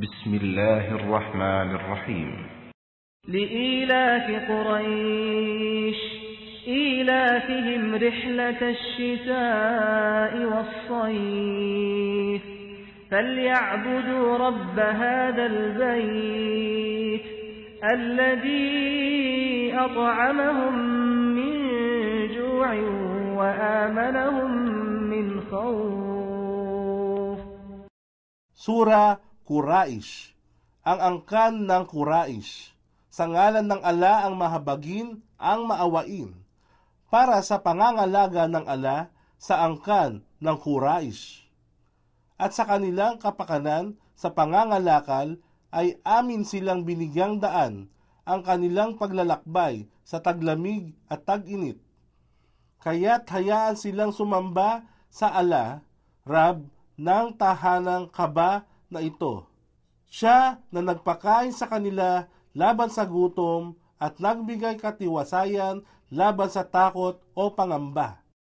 بسم الله الرحمن الرحيم. لإيلاف قريش إيلافهم رحلة الشتاء والصيف. فليعبدوا رب هذا البيت الذي أطعمهم من جوع وآمنهم من خوف. Sura Quraish. Ang angkan ng Quraish. Sa ngalan ng ala ang mahabagin, ang maawain. Para sa pangangalaga ng ala sa angkan ng Quraish. At sa kanilang kapakanan sa pangangalakal ay amin silang binigyang daan ang kanilang paglalakbay sa taglamig at tag-init. Kaya't hayaan silang sumamba sa ala, Rab, ng tahanang kaba na ito. Siya na nagpakain sa kanila laban sa gutom at nagbigay katiwasayan laban sa takot o pangamba.